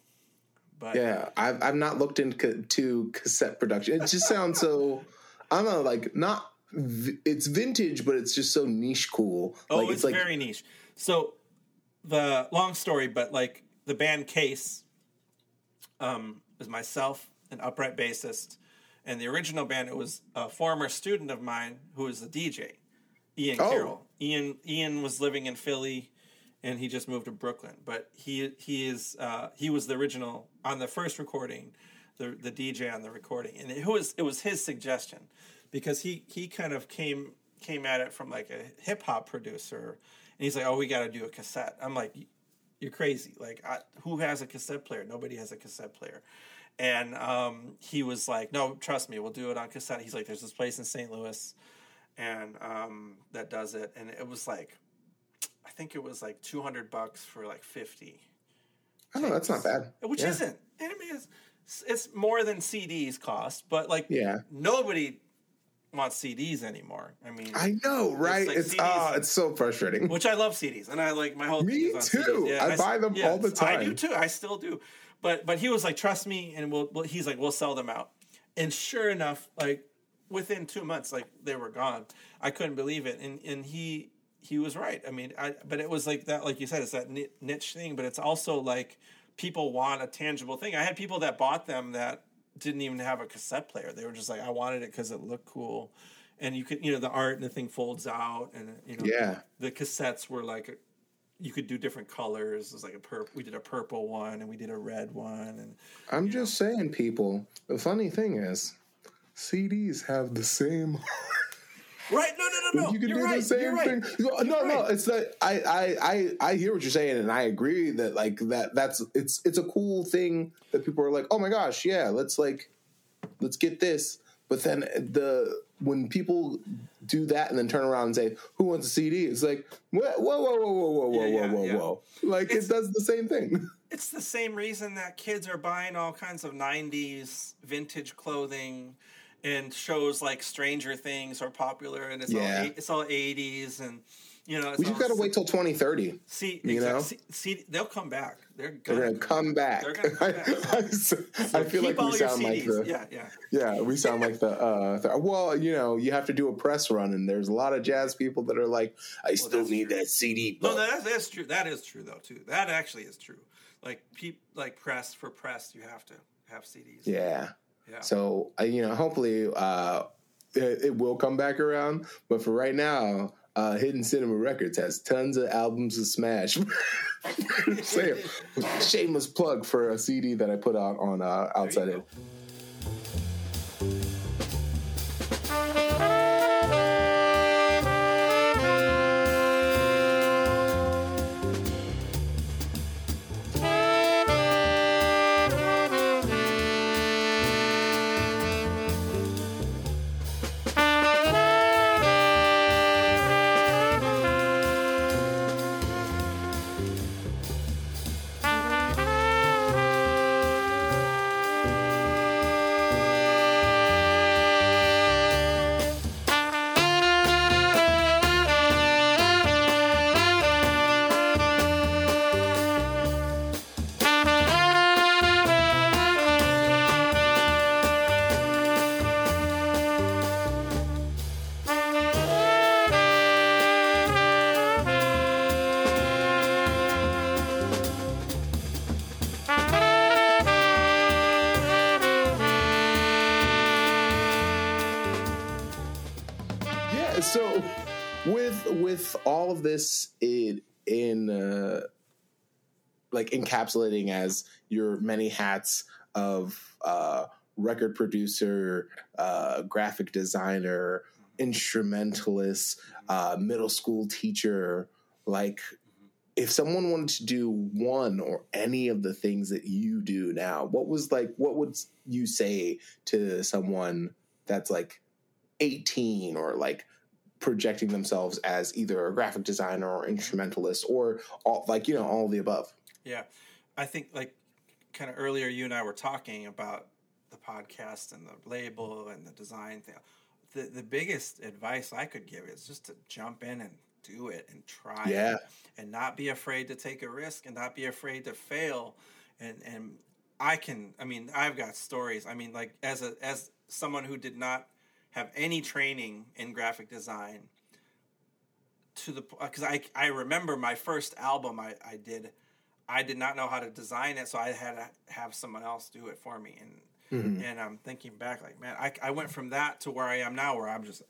B: but
A: Yeah, I've I've not looked into cassette production. It just sounds so. I don't know, like not. It's vintage, but it's just so niche cool.
B: Oh,
A: like
B: it's,
A: like
B: very niche. So the long story, but like the band Case um, is myself, an upright bassist, and the original band it was a former student of mine who was the DJ, Ian
A: Oh.
B: Carroll. Ian Ian was living in Philly, and he just moved to Brooklyn. But he he is uh, he was the original on the first recording, the the DJ on the recording, and it was it was his suggestion because he he kind of came came at it from like a hip hop producer he's like, "Oh, we got to do a cassette." I'm like, "You're crazy! Like, I, who has a cassette player? Nobody has a cassette player." And um, he was like, "No, trust me, we'll do it on cassette." He's like, "There's this place in St. Louis, and um, that does it." And it was like, I think it was like 200 bucks for like 50.
A: Oh, that's not bad.
B: Which
A: Yeah.
B: isn't. And I mean, it's, it's more than CDs cost, but like,
A: Yeah.
B: nobody wants CDs anymore. I mean,
A: I know, right?
B: like
A: It's
B: CDs.
A: ah, it's so frustrating.
B: which I love CDs, and I like my whole.
A: Me
B: thing is on
A: too.
B: CDs.
A: I
B: s-
A: buy them all the time.
B: I do too. I still do, but but he was like, "Trust me," and we'll. we'll he's like, "We'll sell them out," and sure enough, like within two months, like they were gone. I couldn't believe it, and and he he was right. I mean, I but it was like that, like you said, it's that niche thing, but it's also like people want a tangible thing. I had people that bought them that didn't even have a cassette player. They were just like, I wanted it because it looked cool. And you could, you know, the art and the thing folds out, and you know,
A: Yeah.
B: the cassettes were like you could do different colors. It was like a purple. We did a purple one, and we did a red one, and
A: I'm just saying, people. The funny thing is, CDs have the same.
B: Right. No, no, no, no.
A: you can
B: You're
A: do
B: right.
A: the same
B: right.
A: thing. No, no, no.
B: right.
A: It's that I, I, I, I hear what you're saying, and I agree that like that. That's it's it's a cool thing that people are like, oh my gosh, yeah, let's like, let's get this. But then the when people do that and then turn around and say, who wants a CD? It's like, whoa, whoa, whoa, whoa, whoa, whoa,
B: Yeah, yeah,
A: whoa, whoa,
B: yeah.
A: whoa. Like
B: It's-
A: it does the same thing.
B: It's the same reason that kids are buying all kinds of '90s vintage clothing, and shows like Stranger Things are popular, and it's
A: Yeah.
B: all it's all '80s, and you know, it's
A: We just got to wait till 2030.
B: See,
A: you know?
B: see, see, they'll come back. They're
A: They're
B: gonna,
A: gonna come back.
B: They're gonna come back.
A: I, I feel like we sound like the
B: yeah, yeah.
A: Yeah, we sound like the. Uh, the- well, you know, you have to do a press run, and there's a lot of jazz people that are like, "I still
B: that's
A: need that CD."
B: No, that's, that's true. That is true though too. That actually is true. Like peop, like press for press, you have to have CDs.
A: yeah.
B: Yeah.
A: So, you know, hopefully, uh, it, it will come back around. But for right now, uh, Hidden Cinema Records has tons of albums to smash. Shameless plug for a CD that I put out on uh, Outside In. With all of this in in uh, like encapsulating as your many hats of uh, record producer, uh, graphic designer, instrumentalist, uh, middle school teacher, like. If someone wanted to do one or any of the things that you do now, what was like? What would you say to someone that's like 18 or like projecting themselves as either a graphic designer or instrumentalist or all like you know all of the above
B: Yeah, I think like kind of earlier, you and I were talking about the podcast and the label and the design thing. The the biggest advice I could give is just to jump in and do it and try it
A: Yeah.
B: and not be afraid to take a risk and not be afraid to fail and and I can I mean I've got stories I mean like as a as someone who did not have any training in graphic design to the because I I remember my first album I, I did I did not know how to design it so I had to have someone else do it for me and
A: Mm-hmm.
B: and I'm thinking back like man I, I went from that to where I am now where I'm just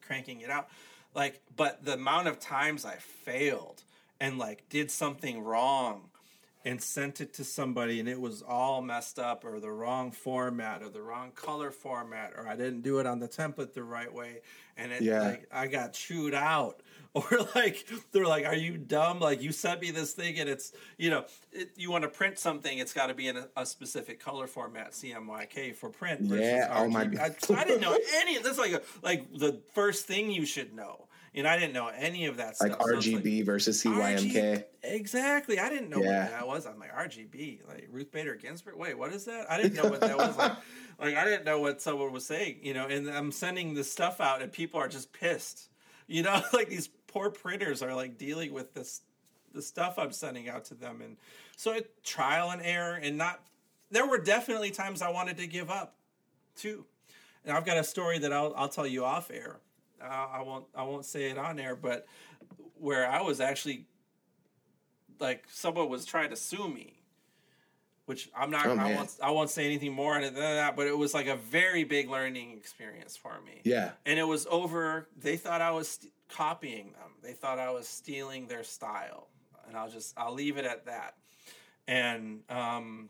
B: cranking it out like but the amount of times I failed and like did something wrong and sent it to somebody and it was all messed up or the wrong format or the wrong color format or I didn't do it on the template the right way and it
A: Yeah.
B: like I got chewed out or like they're like are you dumb like you sent me this thing and it's you know it, you want to print something it's got to be in a, a specific color format CMYK for print versus
A: Yeah, oh my.
B: I, I didn't know any of this like a, like the first thing you should know and I didn't know any of that
A: Like
B: stuff So
A: RGB versus CYMK.
B: RG exactly. I didn't know
A: Yeah.
B: what that was. I'm like RGB, like Ruth Bader Ginsburg. Wait, what is that? I didn't know what that was. Like, like I didn't know what someone was saying. You know, and I'm sending this stuff out, and people are just pissed. You know, like these poor printers are like dealing with this the stuff I'm sending out to them, and so it trial and error, and not. There were definitely times I wanted to give up, too. And I've got a story that I'll I'll tell you off air. I won't I won't say it on air, but where I was actually like someone was trying to sue me, which I'm not.
A: Oh,
B: I won't. I won't say anything more on it than that. But it was like a very big learning experience for me.
A: Yeah.
B: and it was over. They thought I was st- copying them. They thought I was stealing their style, and I'll just I'll leave it at that. And um,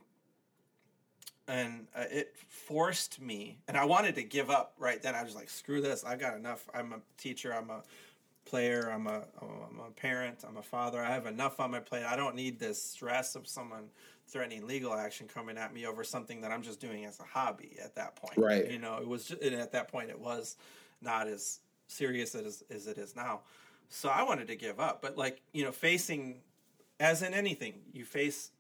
B: and uh, it forced me and i wanted to give up right then. I was like screw this. I've got enough. I'm a teacher. I'm a player. I'm a i'm a parent. I'm a father. I have enough on my plate. I don't need this stress of someone threatening legal action coming at me over something that i'm just doing as a hobby at that point.
A: Right.
B: you know it was just, and at that point it was not as serious as, as it is now. So i wanted to give up. But like you know facing as in anything you face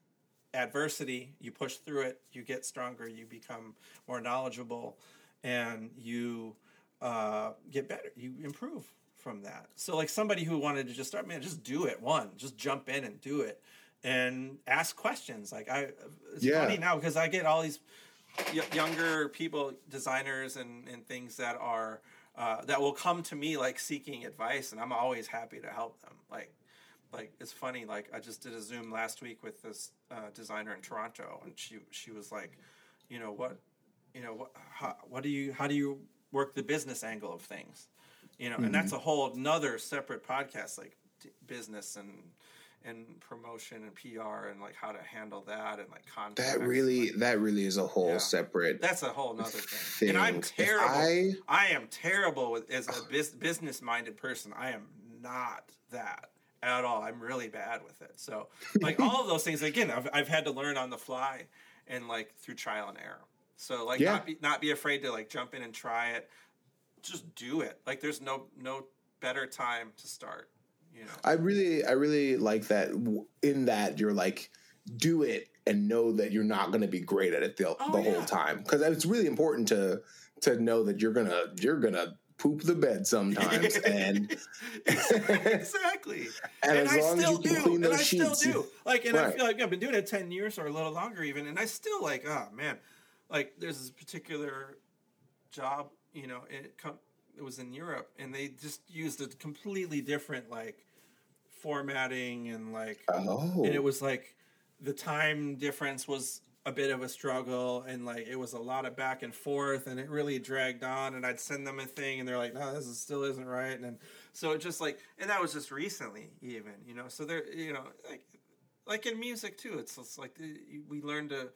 B: adversity, you push through it, you get stronger, you become more knowledgeable, and you uh, get better. You improve from that. So, like somebody who wanted to just start, man, just do it. One, just jump in and do it, and ask questions. Like I, it's
A: Yeah.
B: funny now because I get all these y- younger people, designers, and and things that are. Uh, that will come to me like seeking advice, and I'm always happy to help them. Like, like it's funny like i just did a zoom last week with this uh, designer in toronto and she she was like you know what you know what how, what do you how do you work the business angle of things you know and that's a whole another separate podcast like d- business and and promotion and pr and like how to handle that and like context
A: That really, that really is a whole
B: Yeah.
A: separate.
B: that's a whole nother thing. And I'm terrible. I,
A: I-
B: am terrible with as a bus- business minded person. I am not that at all. I'm really bad with it. So like all of those things again, I've I've had to learn on the fly and like through trial and error. So like
A: Yeah.
B: not be not be afraid to like jump in and try it. Just do it. Like there's no no better time to start. You know.
A: I really, I really like that. In that you're like, do it and know that you're not going to be great at it the,
B: Oh,
A: the
B: yeah.
A: whole time because it's really important to to know that you're gonna you're gonna poop the bed sometimes and
B: exactly.
A: And as
B: I
A: long as
B: still do.
A: clean
B: and I
A: sheets,
B: still do. Like, and I feel like I've been doing it ten years or a little longer even, and I still like, oh man, like there's this particular job, you know, it com- it was in Europe, and they just used a completely different like formatting and like
A: oh
B: and it was like the time difference was a bit of a struggle and like it was a lot of back and forth and it really dragged on and I'd send them a thing and they're like no this is, still isn't right and so it just like and that was just recently even you know so there you know like like in music too it's, it's like eh, we learn to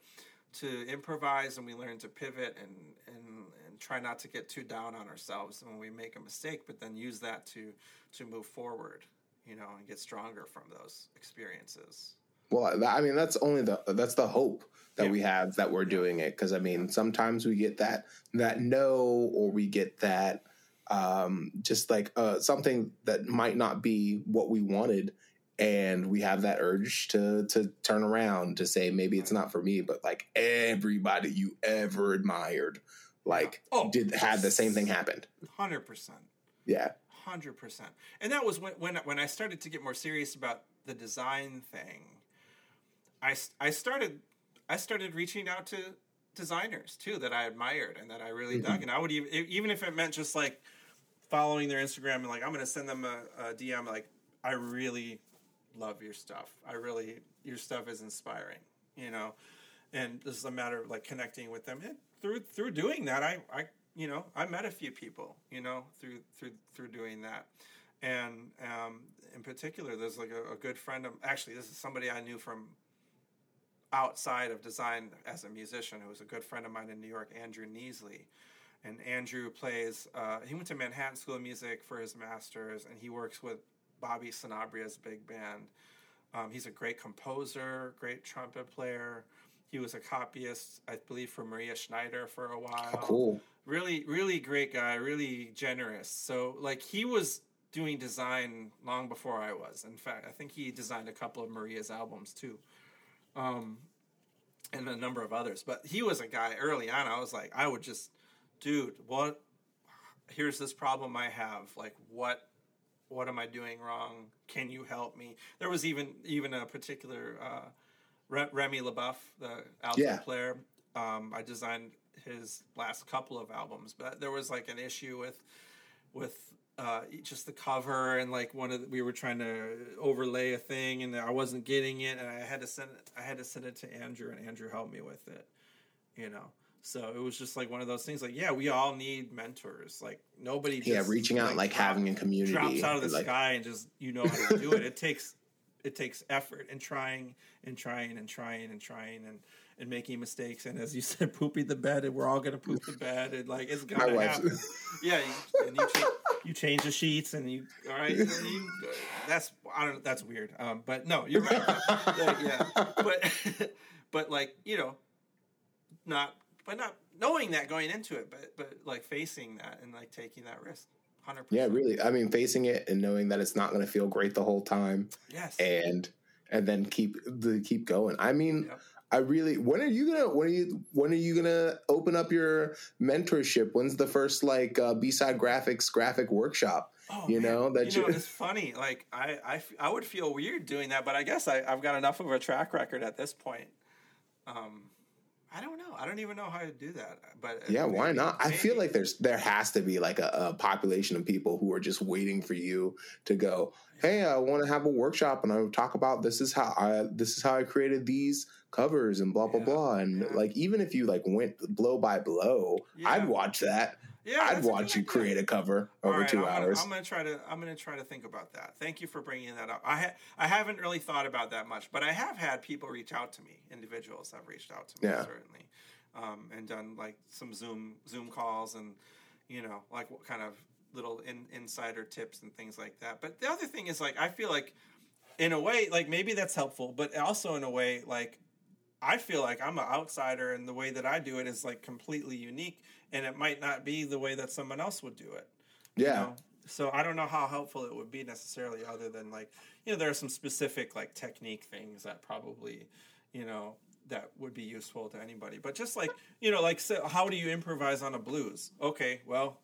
B: to improvise and we learn to pivot and and and try not to get too down on ourselves when we make a mistake but then use that to to move forward you know and get stronger from those experiences
A: Well, I mean, that's only the that's the hope that
B: Yeah.
A: we have that we're doing it because I mean, sometimes we get that that no, or we get that um, just like uh, something that might not be what we wanted, and we have that urge to to turn around to say maybe it's not for me, but like everybody you ever admired, like
B: Oh.
A: did had the same thing happened.
B: 100%
A: Yeah,
B: hundred percent. And that was when when when I started to get more serious about the design thing. I I started I started reaching out to designers too that I admired and that I really dug. And I would even even if it meant just like following their Instagram and like I'm gonna send them a, a DM like I really love your stuff. I really your stuff is inspiring. You know, and this is a matter of like connecting with them. And through through doing that, I I you know I met a few people. You know through through through doing that. And um, in particular, there's like a, a good friend of actually, this is somebody I knew from outside of design as a musician who was a good friend of mine in New York, Andrew Neesley. And Andrew plays, uh, he went to Manhattan School of Music for his master's, and he works with Bobby Sanabria's big band. Um, he's a great composer, great trumpet player. He was a copyist, I believe, for Maria Schneider for a while.
A: Oh, cool.
B: Really, really great guy, really generous. So, like, he was doing design long before I was. In fact, I think he designed a couple of Maria's albums too. Um, and a number of others. But he was a guy early on. I was like, I would just, dude, what? Here's this problem I have. Like, what? What am I doing wrong? Can you help me? There was even even a particular uh, Remy Le Boeuf, the alto yeah. player. Um, I designed his last couple of albums, but there was like an issue with with uh, just the cover and like one of the, we were trying to overlay a thing and I wasn't getting it and I had to send it I had to send it to Andrew and Andrew helped me with it you know. So it was just like one of those things like yeah we all need mentors. Like nobody just,
A: yeah reaching out like, like drop, having a community
B: drops out of the like... sky and just you know how to do it. It takes it takes effort and trying and trying and trying and trying and and making mistakes and as you said pooping the bed and we're all gonna poop the bed and like it's gonna happen yeah you, and you change, you change the sheets and you all right you, that's I don't know, that's weird um, but no you're right yeah, yeah but but like you know not but not knowing that going into it but but like facing that and like taking that risk 100%.
A: Yeah, really. I mean, facing it and knowing that it's not going to feel great the whole time.
B: Yes.
A: And and then keep the keep going. I mean, yep. I really when are you gonna when are you when are you gonna open up your mentorship? When's the first like uh, B side graphics graphic workshop? Oh, you man. know
B: that you know it's funny. Like I, I I would feel weird doing that, but I guess I, I've got enough of a track record at this point. Um, I don't know. I don't even know how to do that. But
A: yeah, maybe, why not? Maybe. I feel like there's there has to be like a, a, population of people who are just waiting for you to go. Hey, I want to have a workshop and I talk about this is how I this is how I created these covers and blah blah yeah, blah. And yeah. like even if you like went blow by blow, yeah. I'd watch that. Yeah, I'd watch you create a cover over right, two
B: I'm
A: hours.
B: Gonna, I'm gonna try to. I'm gonna try to think about that. Thank you for bringing that up. I ha- I haven't really thought about that much, but I have had people reach out to me. Individuals have reached out to me certainly, um, and done like some Zoom Zoom calls and you know like what kind of little in, insider tips and things like that. But the other thing is like I feel like in a way like maybe that's helpful, but also in a way like I feel like I'm an outsider, and the way that I do it is like completely unique, and it might not be the way that someone else would do it.
A: Yeah. You know?
B: So I don't know how helpful it would be necessarily, other than like you know there are some specific like technique things that probably you know that would be useful to anybody. But just like you know, like so how do you improvise on a blues? Okay, well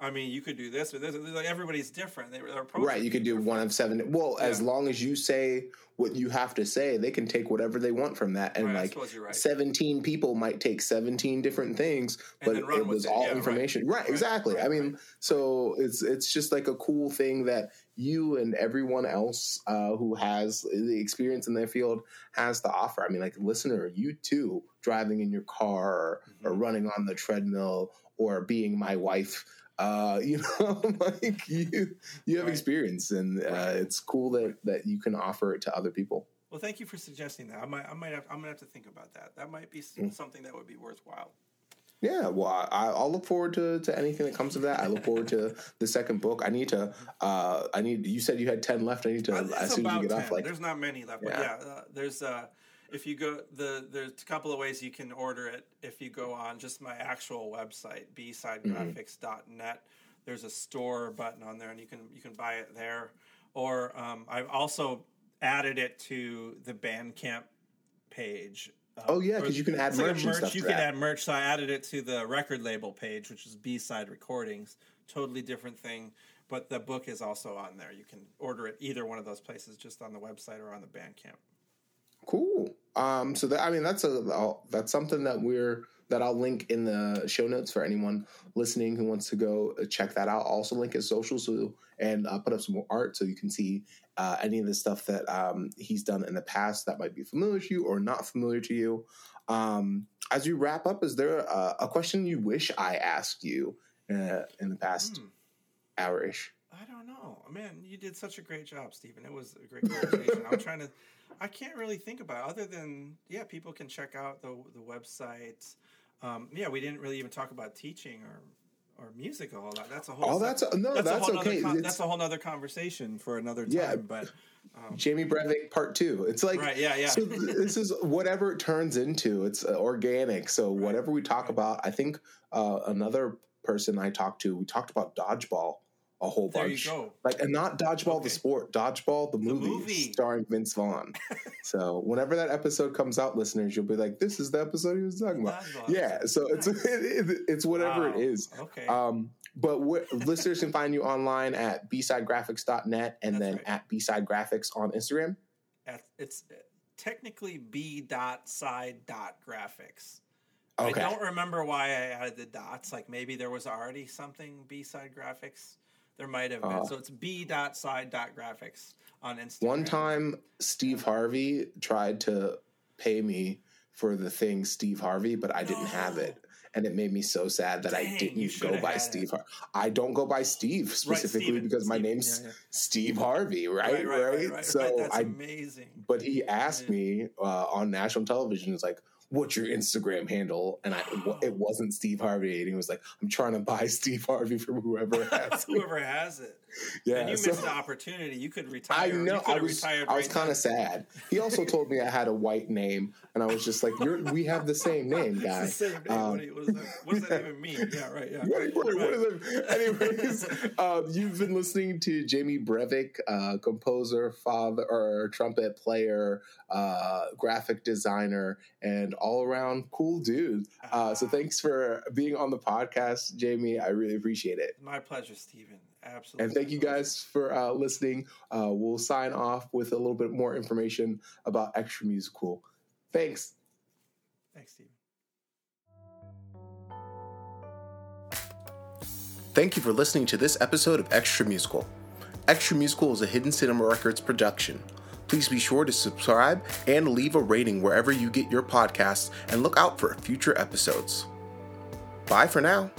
B: I mean, you could do this or this. Like everybody's different. They,
A: right. You could do one of seven. Well, yeah. as long as you say what you have to say, they can take whatever they want from that. And right, like right. seventeen people might take seventeen different things, but it, it was all yeah, information. Right. right exactly. I mean, so it's it's just like a cool thing that you and everyone else uh, who has the experience in their field has to offer. I mean, like listener, you too, driving in your car or, mm-hmm. or running on the treadmill or being my wife uh, you know, like you you have right. experience, and uh, right. it's cool that that you can offer it to other people.
B: Well, thank you for suggesting that. I might, I might, have, I'm gonna have to think about that. That might be mm. something that would be worthwhile.
A: Yeah, well, I, will look forward to, to anything that comes of that. I look forward to the second book. I need to. Uh, I need. You said you had ten left. I need to.
B: It's as soon as you get 10. off, like there's not many left. Yeah, but yeah uh, there's. Uh, if you go the there's a couple of ways you can order it if you go on just my actual website bsidegraphics.net there's a store button on there and you can you can buy it there. Or um, i've also added it to the bandcamp page
A: um, oh yeah because you can add merch, like merch
B: you
A: can
B: that. add merch. So i added it to the record label page which is b-side recordings. Totally different thing but the book is also on there. You can order it either one of those places just on the website or on the bandcamp.
A: Cool. Um, so that I mean that's a that's something that we're that I'll link in the show notes for anyone listening who wants to go uh, check that out. I'll also link his social so and put up some more art so you can see uh, any of the stuff that um, he's done in the past that might be familiar to you or not familiar to you. Um, as you wrap up, is there a, a question you wish I asked you uh, in the past hmm. hour ish?
B: I don't know, man. You did such a great job, Stephen. It was a great conversation. I'm trying to. I can't really think about it other than yeah, people can check out the the website. Um, yeah, we didn't really even talk about teaching or or music a whole lot. That's a whole.
A: Oh, that's no, that's,
B: a whole
A: okay.
B: Con- that's a whole other conversation for another time.
A: Yeah.
B: but
A: Jamie Breiwick part two. It's like
B: Right, yeah, yeah.
A: So this is whatever it turns into. It's uh, organic. So whatever we talk about, I think uh, another person I talked to, we talked about dodgeball a whole
B: There you
A: bunch.
B: go.
A: Like and not dodgeball
B: Okay.
A: the sport, dodgeball the movie,
B: movie.
A: starring Vince Vaughn. so whenever that episode comes out, listeners, you'll be like, "This is the episode he was talking about."
B: Dodgeball.
A: Yeah. So it's it's whatever
B: Wow.
A: it is.
B: Okay.
A: Um, but listeners can find you online at bsidegraphics.net and
B: That's
A: then
B: right.
A: at bside graphics on Instagram.
B: At- it's technically b dot side dot graphics.
A: Okay.
B: I don't remember why I added the dots. Like maybe there was already something B side graphics. There might have been.
A: Oh.
B: So it's b dot side dot graphics on Instagram.
A: One time, Steve Harvey tried to pay me for the thing Steve Harvey, but I didn't have it. And it made me so sad that I
B: Dang, you
A: didn't go by Steve. Har- I don't go by Steve specifically
B: Steven,
A: because my name's
B: yeah, yeah.
A: Steve Harvey, right?
B: Right, right, right, right.
A: So
B: right. That's
A: I,
B: amazing.
A: but he asked me uh, on national television, "It's like, what's your Instagram handle?" And I, it wasn't Steve Harvey, and he was like, "I'm trying to buy Steve Harvey from whoever has it."
B: Whoever has it.
A: Yeah,
B: and you
A: so-
B: missed the opportunity. You could retire.
A: I know. I was. I was
B: right
A: kind of sad. He also told me I had a white name, and I was just like, You're, "We have the same name, guy."
B: Same name.
A: Um,
B: what, you- what does that, what does that even mean? Yeah, right. Yeah.
A: What,
B: Right.
A: is it? Anyways, um, you've been listening to Jamie Breiwick, uh, composer, father, or trumpet player, uh, graphic designer, and all around cool dude. Uh, so thanks for being on the podcast, Jamie. I really appreciate it.
B: My pleasure, Stephen. Absolutely.
A: And thank you guys for uh, listening. Uh, we'll sign off with a little bit more information about Extra Musical. Thanks.
B: Thanks, Stephen.
A: Thank you for listening to this episode of Extra Musical. Extra Musical is a Hidden Cinema Records production. Please be sure to subscribe and leave a rating wherever you get your podcasts and look out for future episodes. Bye for now.